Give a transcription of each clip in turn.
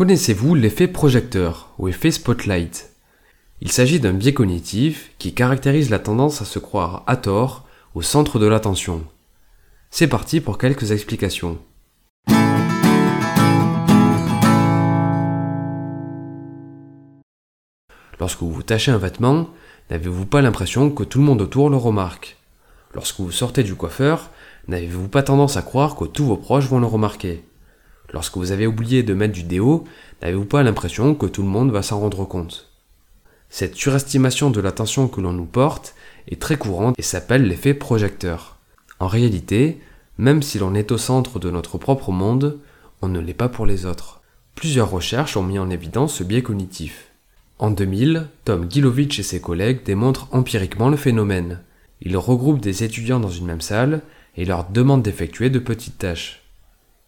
Connaissez-vous l'effet projecteur ou effet spotlight? Il s'agit d'un biais cognitif qui caractérise la tendance à se croire à tort au centre de l'attention. C'est parti pour quelques explications. Lorsque vous tachez un vêtement, n'avez-vous pas l'impression que tout le monde autour le remarque? Lorsque vous sortez du coiffeur, n'avez-vous pas tendance à croire que tous vos proches vont le remarquer? Lorsque vous avez oublié de mettre du déo, n'avez-vous pas l'impression que tout le monde va s'en rendre compte? Cette surestimation de l'attention que l'on nous porte est très courante et s'appelle l'effet projecteur. En réalité, même si l'on est au centre de notre propre monde, on ne l'est pas pour les autres. Plusieurs recherches ont mis en évidence ce biais cognitif. En 2000, Tom Gilovich et ses collègues démontrent empiriquement le phénomène. Ils regroupent des étudiants dans une même salle et leur demandent d'effectuer de petites tâches.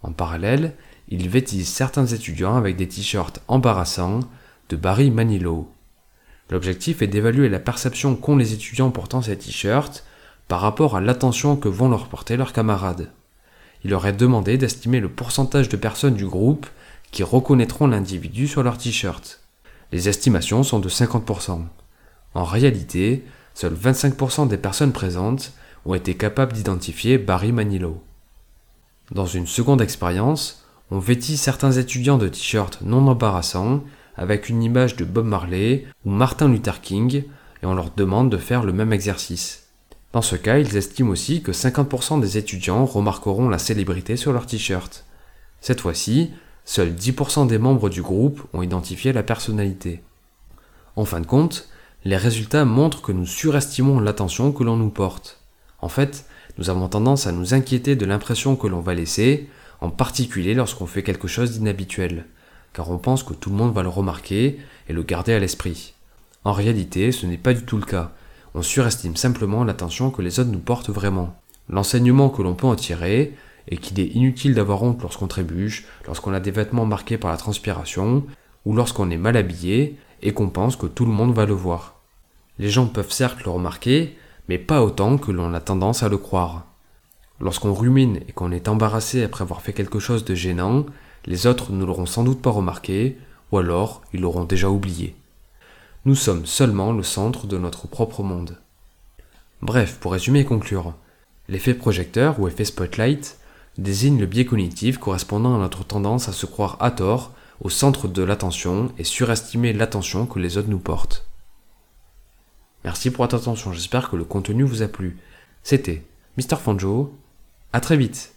En parallèle, ils vêtissent certains étudiants avec des t-shirts embarrassants de Barry Manilow. L'objectif est d'évaluer la perception qu'ont les étudiants portant ces t-shirts par rapport à l'attention que vont leur porter leurs camarades. Il leur est demandé d'estimer le pourcentage de personnes du groupe qui reconnaîtront l'individu sur leur t-shirt. Les estimations sont de 50%. En réalité, seuls 25% des personnes présentes ont été capables d'identifier Barry Manilow. Dans une seconde expérience, on vêtit certains étudiants de t-shirts non embarrassants avec une image de Bob Marley ou Martin Luther King et on leur demande de faire le même exercice. Dans ce cas, ils estiment aussi que 50% des étudiants remarqueront la célébrité sur leur t-shirt. Cette fois-ci, Seuls 10% des membres du groupe ont identifié la personnalité. En fin de compte, les résultats montrent que nous surestimons l'attention que l'on nous porte. En fait, nous avons tendance à nous inquiéter de l'impression que l'on va laisser, en particulier lorsqu'on fait quelque chose d'inhabituel, car on pense que tout le monde va le remarquer et le garder à l'esprit. En réalité, ce n'est pas du tout le cas. On surestime simplement l'attention que les autres nous portent vraiment. L'enseignement que l'on peut en tirer, et qu'il est inutile d'avoir honte lorsqu'on trébuche, lorsqu'on a des vêtements marqués par la transpiration, ou lorsqu'on est mal habillé et qu'on pense que tout le monde va le voir. Les gens peuvent certes le remarquer, mais pas autant que l'on a tendance à le croire. Lorsqu'on rumine et qu'on est embarrassé après avoir fait quelque chose de gênant, les autres ne l'auront sans doute pas remarqué, ou alors ils l'auront déjà oublié. Nous sommes seulement le centre de notre propre monde. Bref, pour résumer et conclure, l'effet projecteur ou effet spotlight désigne le biais cognitif correspondant à notre tendance à se croire à tort au centre de l'attention et surestimer l'attention que les autres nous portent. Merci pour votre attention, j'espère que le contenu vous a plu. C'était Mr. Fanjo, à très vite